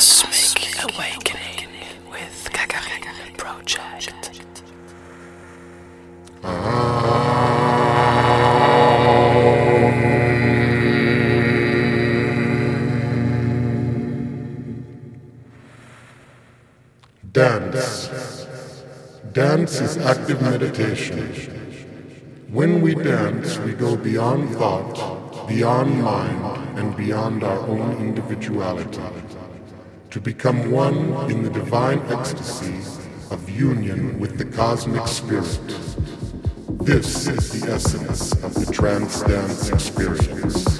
Cosmic Awakening with Gagarin Project. Dance. Dance is active meditation. When we dance, we go beyond thought, beyond mind, and beyond our own individuality to become one in the divine ecstasy of union with the cosmic spirit. This is the essence of the trance dance experience.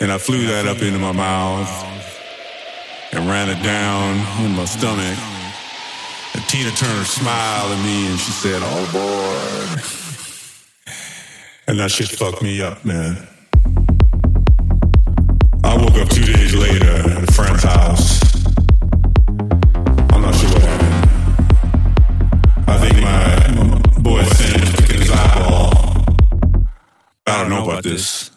And I flew that up into my mouth and ran it down in my stomach. And Tina Turner smiled at me and she said, oh, All aboard. And that shit fucked me up, man. I woke up two days later at a friend's house. I'm not sure what happened. I think my boy his eyeball. I don't know about this.